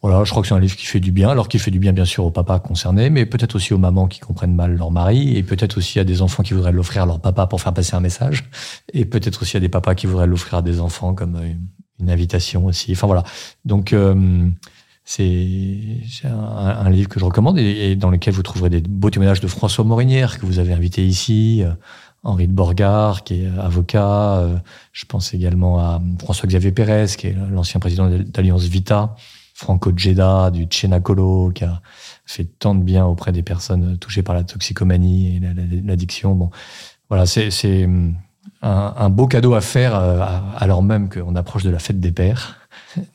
Voilà, je crois que c'est un livre qui fait du bien, alors qu'il fait du bien, bien sûr, aux papas concernés, mais peut-être aussi aux mamans qui comprennent mal leur mari, et peut-être aussi à des enfants qui voudraient l'offrir à leur papa pour faire passer un message, et peut-être aussi à des papas qui voudraient l'offrir à des enfants comme euh, une invitation aussi. Enfin voilà. Donc, euh, c'est un, un, livre que je recommande et, et, dans lequel vous trouverez des beaux témoignages de François Morinière que vous avez invité ici, euh, Henri de Borgard qui est avocat, euh, je pense également à François-Xavier Pérez qui est l'ancien président d'Alliance Vita, Franco Djeda du Tchénacolo qui a fait tant de bien auprès des personnes touchées par la toxicomanie et l'addiction. Bon, voilà, c'est un, un, beau cadeau à faire euh, alors même qu'on approche de la fête des pères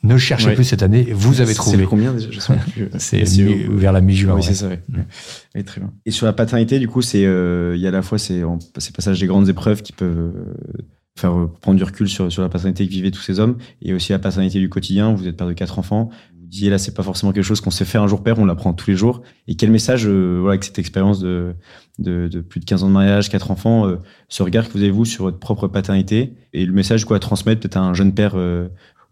ne cherchez plus cette année, vous avez trouvé. C'est combien déjà C'est vers la mi-juin. Oui, c'est ça. Très bien. Et sur la paternité, du coup, c'est euh, il y a à la fois ces, ces passages des grandes épreuves qui peuvent euh, faire prendre du recul sur, sur la paternité que vivaient tous ces hommes, et aussi la paternité du quotidien. Vous êtes père de quatre enfants. Vous disiez là, c'est pas forcément quelque chose qu'on sait faire un jour père, on l'apprend tous les jours. Et quel message, euh, voilà, avec cette expérience de, de, de, plus de 15 ans de mariage, quatre enfants, ce regard que vous avez vous sur votre propre paternité et le message quoi à transmettre peut-être à un jeune père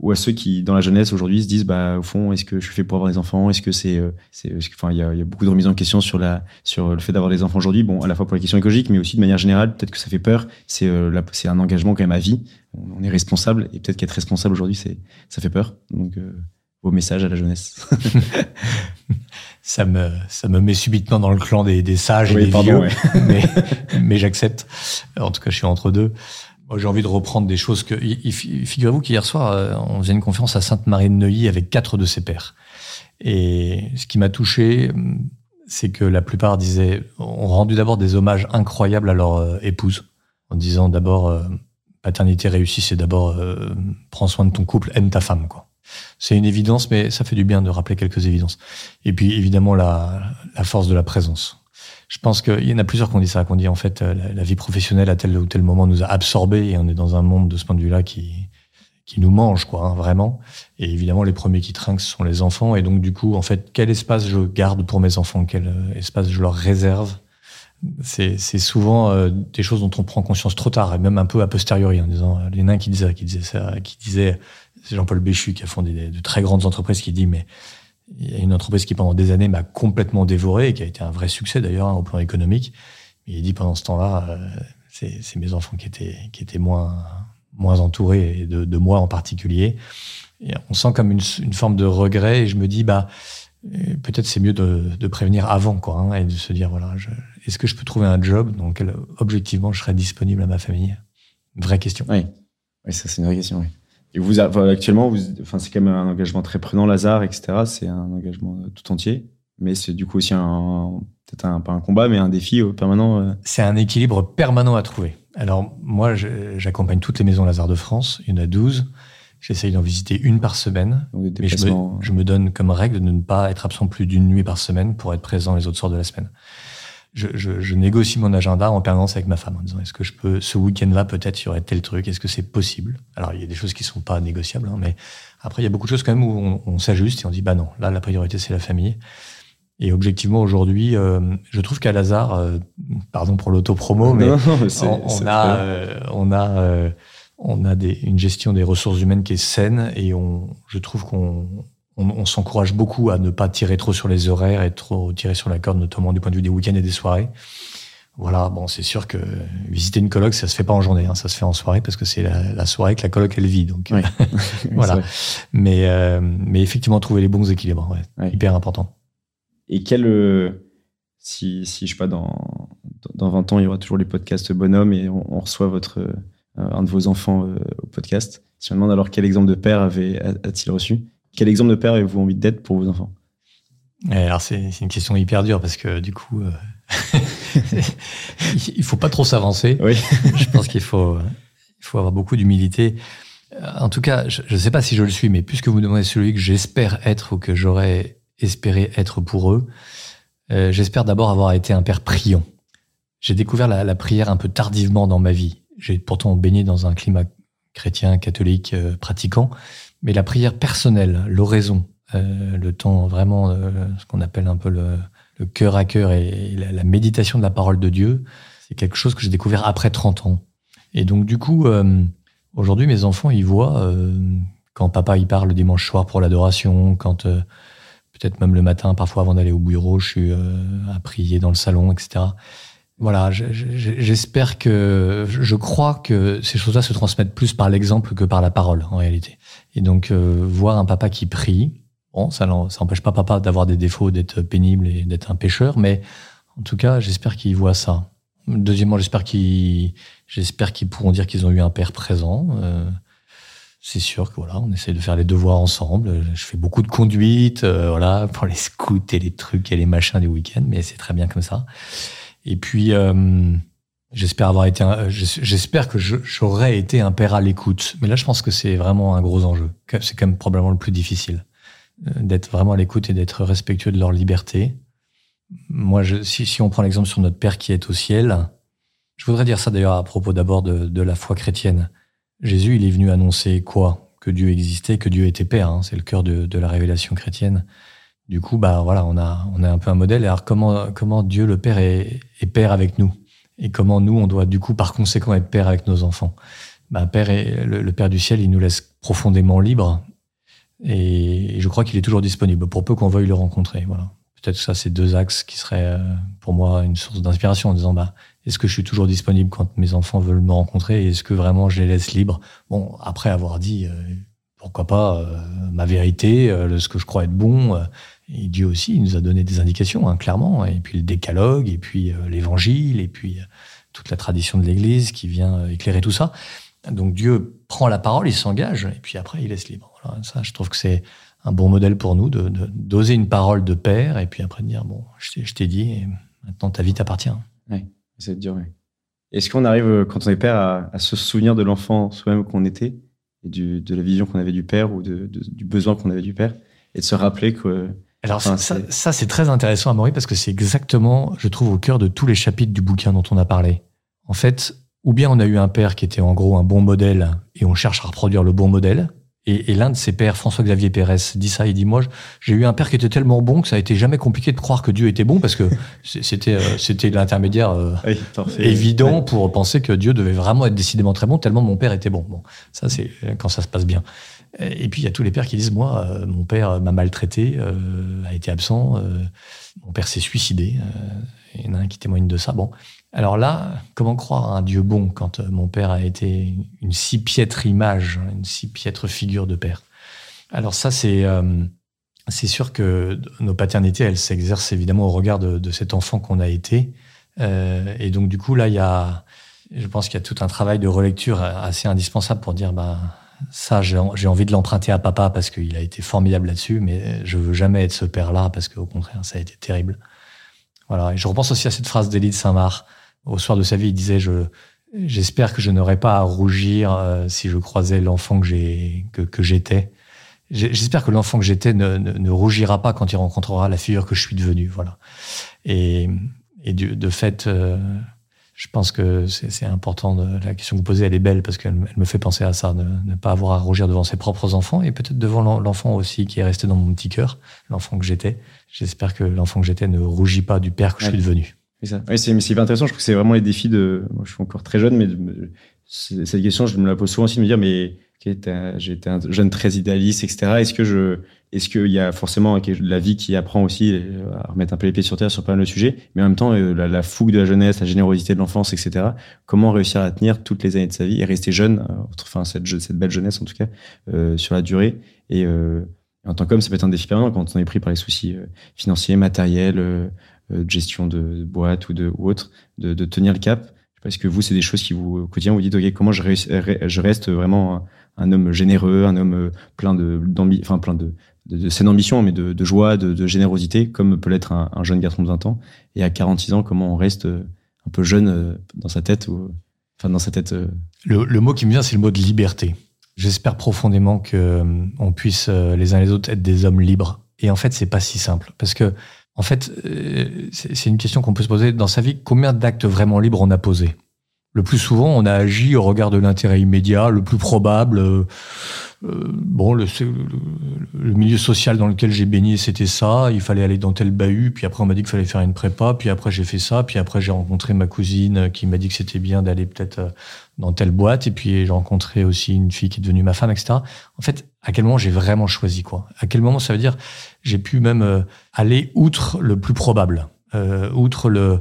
ou à ceux qui, dans la jeunesse aujourd'hui, se disent, bah, au fond, est-ce que je suis fait pour avoir des enfants? Est-ce que c'est, euh, c'est, enfin, il y a, y a, beaucoup de remises en question sur la, sur le fait d'avoir des enfants aujourd'hui. Bon, à la fois pour les questions écologiques, mais aussi de manière générale, peut-être que ça fait peur. C'est, euh, c'est un engagement quand même à vie. On, est responsable et peut-être qu'être responsable aujourd'hui, c'est, ça fait peur. Donc, euh, vos messages à la jeunesse. ça me, ça me met subitement dans le clan des, des sages et des pardon, vieux, ouais. mais, mais j'accepte. En tout cas, je suis entre deux. J'ai envie de reprendre des choses que. Figurez-vous qu'hier soir, euh, on faisait une conférence à Sainte-Marie de Neuilly avec quatre de ses pères. Et ce qui m'a touché, c'est que la plupart disaient, ont rendu d'abord des hommages incroyables à leur euh, épouse, en disant d'abord, euh, paternité réussie, c'est d'abord, prends soin de ton couple, aime ta femme. C'est une évidence, mais ça fait du bien de rappeler quelques évidences. Et puis, évidemment, la force de la présence je pense qu'il y en a plusieurs qui ont dit ça, qu'on dit en fait la, la, vie professionnelle à tel ou tel moment nous a absorbés et on est dans un monde de ce point de vue-là qui qui nous mange quoi, hein, vraiment. Et évidemment, les premiers qui trinquent ce sont les enfants. Et donc du coup, en fait, quel espace je garde pour mes enfants, quel euh, espace je leur réserve? C'est, souvent euh, des choses dont on prend conscience trop tard et même un peu a posteriori en disant euh, les nains qui disaient qui disaient ça qui disaient c'est Jean-Paul Béchu qui a fondé de très grandes entreprises qui dit mais il y a une entreprise qui pendant des années m'a complètement dévoré et qui a été un vrai succès d'ailleurs hein, au plan économique. Mais il dit pendant ce temps-là, euh, c'est mes enfants qui étaient, qui étaient moins, moins entourés de, de moi en particulier. Et on sent comme une, une, forme de regret et je me dis, bah, euh, peut-être c'est mieux de, de, prévenir avant, quoi, hein, et de se dire, voilà, est-ce que je peux trouver un job dans lequel objectivement je serais disponible à ma famille? Vraie question. Oui, oui ça c'est une vraie question, oui. Et vous, actuellement, vous, enfin, c'est quand même un engagement très prenant, Lazare, etc. C'est un engagement euh, tout entier. Mais c'est du coup aussi un, peut-être un, pas un combat, mais un défi euh, permanent. Euh. C'est un équilibre permanent à trouver. Alors, moi, j'accompagne toutes les maisons Lazare de France. Il y en a 12. J'essaye d'en visiter une par semaine. Donc, Mais je me, je me donne comme règle de ne pas être absent plus d'une nuit par semaine pour être présent les autres soirs de la semaine. Je, je, je négocie mon agenda en permanence avec ma femme en disant est-ce que je peux ce week-end-là peut-être il y aurait tel truc est-ce que c'est possible? Alors il y a des choses qui sont pas négociables hein, mais après il y a beaucoup de choses quand même où on, on s'ajuste et on dit bah non là la priorité c'est la famille. Et objectivement aujourd'hui euh, je trouve qu'à Lazare euh, pardon pour l'autopromo mais Non, mais c'est- on, on a, très- euh, on a, euh, on a une gestion des ressources humaines qui est saine et on, je trouve qu'on on, on s'encourage beaucoup à ne pas tirer trop sur les horaires et trop tirer sur la corde, notamment du point de vue des week-ends et des soirées. Voilà, bon, c'est sûr que visiter une coloc, ça se fait pas en journée, hein, ça se fait en soirée parce que c'est la, la soirée que la coloc elle vit. Donc, Oui. Voilà. Mais, euh, mais effectivement, trouver les bons équilibres, ouais, hyper important. Et quel, euh, si, si je sais pas, dans, dans 20 ans, il y aura toujours les podcasts Bonhomme et on, on reçoit votre, euh, un de vos enfants euh, au podcast. Si on demande alors quel exemple de père avait, a-t-il reçu? Quel exemple de père avez-vous envie d'être pour vos enfants? Et alors c'est une question hyper dure parce que du coup, euh, il faut pas trop s'avancer. Oui. je pense qu'il faut, il faut avoir beaucoup d'humilité. Euh, En tout cas, je ne sais pas si je le suis, mais puisque vous demandez celui que j'espère être ou que j'aurais espéré être pour eux, euh, j'espère d'abord avoir été un père priant. J'ai découvert la, la prière un peu tardivement dans ma vie. J'ai pourtant baigné dans un climat chrétien, catholique, euh, pratiquant, mais la prière personnelle, l'oraison, euh, le temps vraiment, euh, ce qu'on appelle un peu le, le cœur à cœur et, la, méditation de la parole de Dieu, c'est quelque chose que j'ai découvert après 30 ans. Et donc, du coup, euh, aujourd'hui, mes enfants, ils voient quand papa il parle le dimanche soir pour l'adoration, quand peut-être même le matin, parfois avant d'aller au bureau, je suis à prier dans le salon, etc. Voilà, je- je- j'espère que, je crois que ces choses-là se transmettent plus par l'exemple que par la parole, en réalité. Et donc, euh, voir un papa qui prie, bon, ça n'empêche pas papa d'avoir des défauts, d'être pénible et d'être un pécheur, mais en tout cas, j'espère qu'il voit ça. Deuxièmement, j'espère qu'ils, j'espère qu'ils pourront dire qu'ils ont eu un père présent. Euh, c'est sûr que voilà, on essaie de faire les devoirs ensemble. Je fais beaucoup de conduite, euh, voilà, pour les scouts et les trucs et les machins du week-end, mais c'est très bien comme ça. Et puis, euh, j'espère avoir été, un- j'espère que j'aurais été un père à l'écoute. Mais là, je pense que c'est vraiment un gros enjeu. C'est quand même probablement le plus difficile euh, d'être vraiment à l'écoute et d'être respectueux de leur liberté. Moi, je, si, on prend l'exemple sur notre Père qui est au ciel, je voudrais dire ça d'ailleurs à propos d'abord de, la foi chrétienne. Jésus, il est venu annoncer quoi? Que Dieu existait, que Dieu était Père. hein. c'est le cœur de la révélation chrétienne. Du coup, bah voilà, on a, on un peu un modèle. Alors comment, comment Dieu le Père est, Père avec nous? Et comment nous, on doit du coup par conséquent être Père avec nos enfants? Bah, Père le, Père du ciel, il nous laisse profondément libres. Et je crois qu'il est toujours disponible pour peu qu'on veuille le rencontrer. Voilà. Peut-être ça, c'est deux axes qui seraient euh, pour moi une source d'inspiration en disant bah, est-ce que je suis toujours disponible quand mes enfants veulent me rencontrer? Et est-ce que vraiment je les laisse libres? Bon, après avoir dit euh, pourquoi pas euh, ma vérité, ce que je crois être bon. Dieu aussi, il nous a donné des indications, hein, clairement. Et puis le décalogue, et puis euh, l'évangile, et puis euh, toute la tradition de l'Église qui vient euh, éclairer tout ça. Donc Dieu prend la parole, il s'engage, et puis après il laisse libre. Ça, je trouve que c'est un bon modèle pour nous de d'oser une parole de père, et puis après de dire bon, je t'ai- dit, et maintenant ta vie t'appartient. C'est dur, oui. Est-ce qu'on arrive, quand on est père, à, se souvenir de l'enfant soi-même qu'on était et du, de la vision qu'on avait du père ou de- du besoin qu'on avait du père et de se rappeler que Alors Enfin, ça, c'est- ça c'est très intéressant, Amaury, parce que c'est exactement, je trouve, au cœur de tous les chapitres du bouquin dont on a parlé. En fait, ou bien on a eu un père qui était en gros un bon modèle et on cherche à reproduire le bon modèle. Et, et l'un de ses pères, François-Xavier Pérez, dit ça. Il dit moi, j'ai eu un père qui était tellement bon que ça a été jamais compliqué de croire que Dieu était bon parce que c'était euh, c'était l'intermédiaire euh, oui, évident pour penser que Dieu devait vraiment être décidément très bon, tellement mon père était bon. Bon, ça c'est quand ça se passe bien. Et puis il y a tous les pères qui disent moi, euh, mon père m'a maltraité, euh, a été absent, euh, mon père s'est suicidé. euh, il y en a un qui témoigne de ça. Bon, alors là, comment croire à un Dieu bon quand euh, mon père a été une si piètre image, une si piètre figure de père? Alors ça c'est euh, c'est sûr que nos paternités, elles s'exercent évidemment au regard de, de cet enfant qu'on a été. Et donc, du coup, là, il y a, je pense qu'il y a tout un travail de relecture assez indispensable pour dire, bah, ça, j'ai envie de l'emprunter à papa parce qu'il a été formidable là-dessus, mais je veux jamais être ce père-là parce qu'au contraire, ça a été terrible. Voilà. Et je repense aussi à cette phrase d'Élie de Saint-Marc. Au soir de sa vie, il disait, je, J'espère que je n'aurai pas à rougir euh, si je croisais l'enfant que j'étais. J'espère que l'enfant que j'étais ne, rougira pas quand il rencontrera la figure que je suis devenu. Voilà. Et, de fait, euh, je pense que c'est important. De, la question que vous posez, elle est belle parce qu'elle me fait penser à ça, de ne pas avoir à rougir devant ses propres enfants et peut-être devant l'enfant aussi qui est resté dans mon petit cœur, l'enfant que j'étais. J'espère que l'enfant que j'étais ne rougit pas du père que je suis devenu. Oui, c'est hyper intéressant. Je trouve que c'est vraiment les défis de. Moi, je suis encore très jeune, mais cette question, je me la pose souvent aussi de me dire, mais été un jeune très idéaliste, etc. Est-ce que je, est-ce qu'il y a forcément la vie qui apprend aussi à remettre un peu les pieds sur terre sur pas mal de sujets, mais en même temps euh, la, fougue de la jeunesse, la générosité de l'enfance, etc. Comment réussir à tenir toutes les années de sa vie et rester jeune, euh, enfin cette, cette belle jeunesse en tout cas euh, sur la durée et en tant qu'homme, ça peut être un défi permanent quand on est pris par les soucis financiers, matériels, de gestion de boîte ou de ou autre, de, de tenir le cap. Parce que vous, c'est des choses qui vous au quotidien vous dites ok comment je reste vraiment un homme généreux, un homme plein de enfin plein de, de, de saine ambition, mais de, joie, de, de, générosité, comme peut l'être un, un, jeune garçon de 20 ans. Et à 46 ans, comment on reste euh, un peu jeune euh, dans sa tête ou enfin dans sa tête. Euh, le, le, mot qui me vient, c'est le mot de liberté. J'espère profondément que on puisse les uns les autres être des hommes libres. Et en fait, c'est pas si simple parce que en fait, c'est une question qu'on peut se poser dans sa vie. Combien d'actes vraiment libres on a posé le plus souvent, on a agi au regard de l'intérêt immédiat, le plus probable. Euh, euh bon, le, milieu social dans lequel j'ai baigné, c'était ça. Il fallait aller dans tel bahut. Puis après, on m'a dit qu'il fallait faire une prépa. Puis après, j'ai fait ça. Puis après, j'ai rencontré ma cousine qui m'a dit que c'était bien d'aller peut-être euh, dans telle boîte. Et puis, j'ai rencontré aussi une fille qui est devenue ma femme, etc. En fait, à quel moment j'ai vraiment choisi quoi? À quel moment ça veut dire j'ai pu même euh, aller outre le plus probable, euh, outre le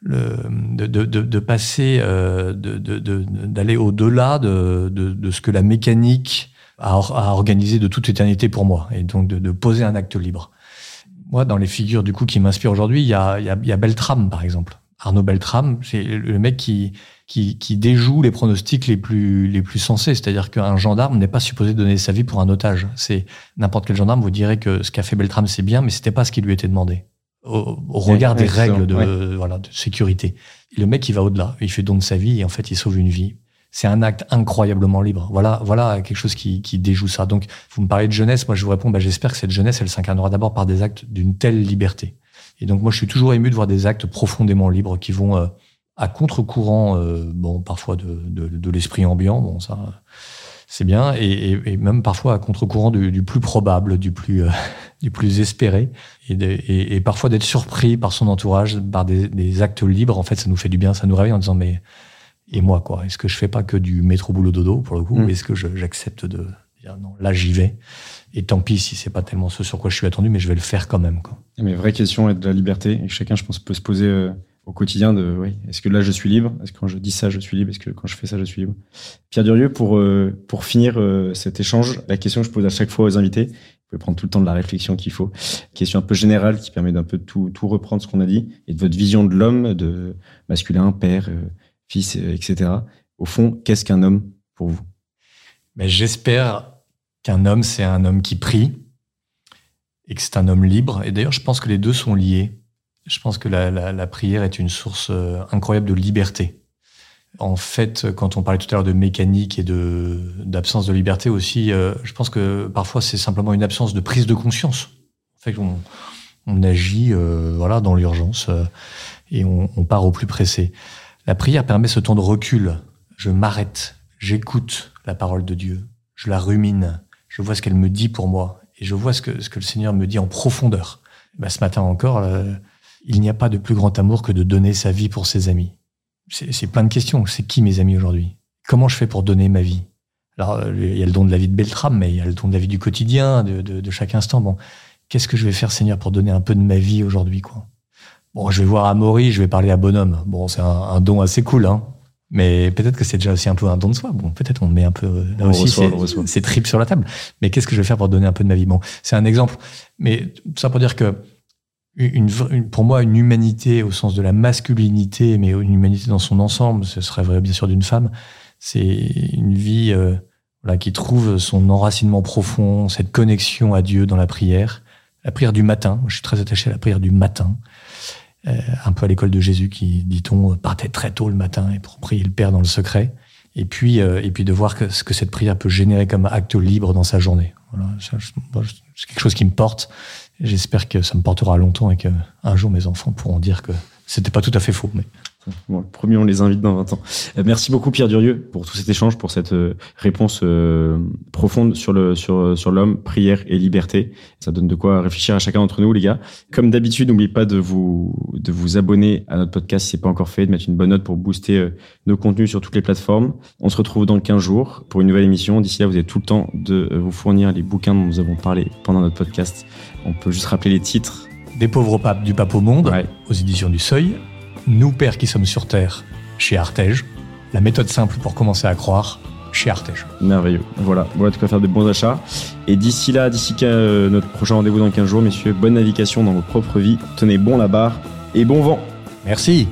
le, de, de, de, passer, euh, d'aller au-delà de, de, ce que la mécanique a, a, organisé de toute éternité pour moi, et donc de, poser un acte libre. Moi, dans les figures du coup qui m'inspirent aujourd'hui, il y a, y, a, y a Beltram, par exemple. Arnaud Beltram, c'est le mec qui, qui, qui, déjoue les pronostics les plus, les plus sensés. C'est-à-dire qu'un gendarme n'est pas supposé donner sa vie pour un otage. C'est n'importe quel gendarme vous dirait que ce qu'a fait Beltram, c'est bien, mais c'était pas ce qui lui était demandé au, regard des règles de, voilà, de sécurité. le mec, il va au-delà. Il fait don de sa vie et en fait, il sauve une vie. C'est un acte incroyablement libre. Voilà, voilà quelque chose qui, qui déjoue ça. Donc, vous me parlez de jeunesse. Moi, je vous réponds, bah, j'espère que cette jeunesse, elle s'incarnera d'abord par des actes d'une telle liberté. Et donc, moi, je suis toujours ému de voir des actes profondément libres qui vont euh, à contre-courant, euh, bon, parfois de, de, de l'esprit ambiant. Bon, ça, c'est bien, et, et, même parfois à contre-courant du, du, plus probable, du plus, euh, du plus espéré, et, et parfois d'être surpris par son entourage, par des, des, actes libres. En fait, ça nous fait du bien, ça nous réveille en disant mais et moi quoi Est-ce que je fais pas que du métro boulot dodo pour le coup mm. Est-ce que j'accepte de dire non Là, j'y vais. Et tant pis si c'est pas tellement ce sur quoi je suis attendu, mais je vais le faire quand même. Quoi. Mais vraie question est de la liberté, et chacun, je pense, peut se poser. Euh, au quotidien de oui, est-ce que là je suis libre? Est-ce que quand je dis ça je suis libre? Est-ce que quand je fais ça je suis libre? Pierre Durieux, pour, euh, pour finir euh, cet échange, la question que je pose à chaque fois aux invités, vous pouvez prendre tout le temps de la réflexion qu'il faut, question un peu générale qui permet d'un peu tout, tout reprendre ce qu'on a dit et de votre vision de l'homme, de masculin, père, euh, fils, etc. Au fond, qu'est-ce qu'un homme pour vous? Mais J'espère qu'un homme, c'est un homme qui prie et que c'est un homme libre. Et d'ailleurs, je pense que les deux sont liés je pense que la, la, la, prière est une source euh, incroyable de liberté. En fait, quand on parlait tout à l'heure de mécanique et de d'absence de liberté aussi, euh, je pense que parfois c'est simplement une absence de prise de conscience. En fait, on, on agit euh, voilà dans l'urgence euh, et on, on, part au plus pressé. La prière permet ce temps de recul. Je m'arrête, j'écoute la parole de Dieu, je la rumine, je vois ce qu'elle me dit pour moi et je vois ce que ce que le Seigneur me dit en profondeur. Bah, ce matin encore il n'y a pas de plus grand amour que de donner sa vie pour ses amis. C'est plein de questions. C'est qui mes amis aujourd'hui? Comment je fais pour donner ma vie? Alors, il y a le don de la vie de Beltram, mais il y a le don de la vie du quotidien, de, de, de chaque instant. Bon, qu'est-ce que je vais faire, Seigneur, pour donner un peu de ma vie aujourd'hui, quoi? Bon, je vais voir Amaury, je vais parler à Bonhomme. Bon, c'est un, un, don assez cool, hein. Mais peut-être que c'est déjà aussi un peu un don de soi. Bon, peut-être on met un peu euh, là on aussi c'est tripes sur la table. Mais qu'est-ce que je vais faire pour donner un peu de ma vie? Bon, c'est un exemple. Mais tout ça pour dire que pour moi, une humanité au sens de la masculinité, mais une humanité dans son ensemble, ce serait vrai bien sûr d'une femme, c'est une vie euh, voilà, qui trouve son enracinement profond, cette connexion à Dieu dans la prière. La prière du matin, je suis très attaché à la prière du matin. un peu à l'école de Jésus qui, dit-on, partait très tôt le matin et pour prier le Père dans le secret. Et puis, et puis de voir ce que cette prière peut générer comme acte libre dans sa journée. Voilà, c'est quelque chose qui me porte. J'espère que ça me portera longtemps et qu'un jour mes enfants pourront dire que c'était pas tout à fait faux. Bon, promis, on les invite dans 20 ans. Euh, merci beaucoup Pierre Durieux pour tout cet échange, pour cette euh, réponse euh, profonde sur le sur sur l'homme, prière et liberté. Ça donne de quoi réfléchir à chacun d'entre nous, les gars. Comme d'habitude, n'oubliez pas de vous de vous abonner à notre podcast si c'est pas encore fait, de mettre une bonne note pour booster nos contenus sur toutes les plateformes. On se retrouve dans 15 jours pour une nouvelle émission. D'ici là, vous avez tout le temps de vous fournir les bouquins dont nous avons parlé pendant notre podcast. On peut juste rappeler les titres. Des pauvres papes du pape au monde, aux éditions du Seuil. Nous, pères qui sommes sur Terre, chez Artege. La méthode simple pour commencer à croire, chez Artege. Merveilleux. Voilà, voilà de quoi faire des bons achats. Et d'ici là, d'ici euh, notre prochain rendez-vous dans 15 jours, messieurs, bonne navigation dans vos propres vies. Tenez bon la barre et bon vent. Merci.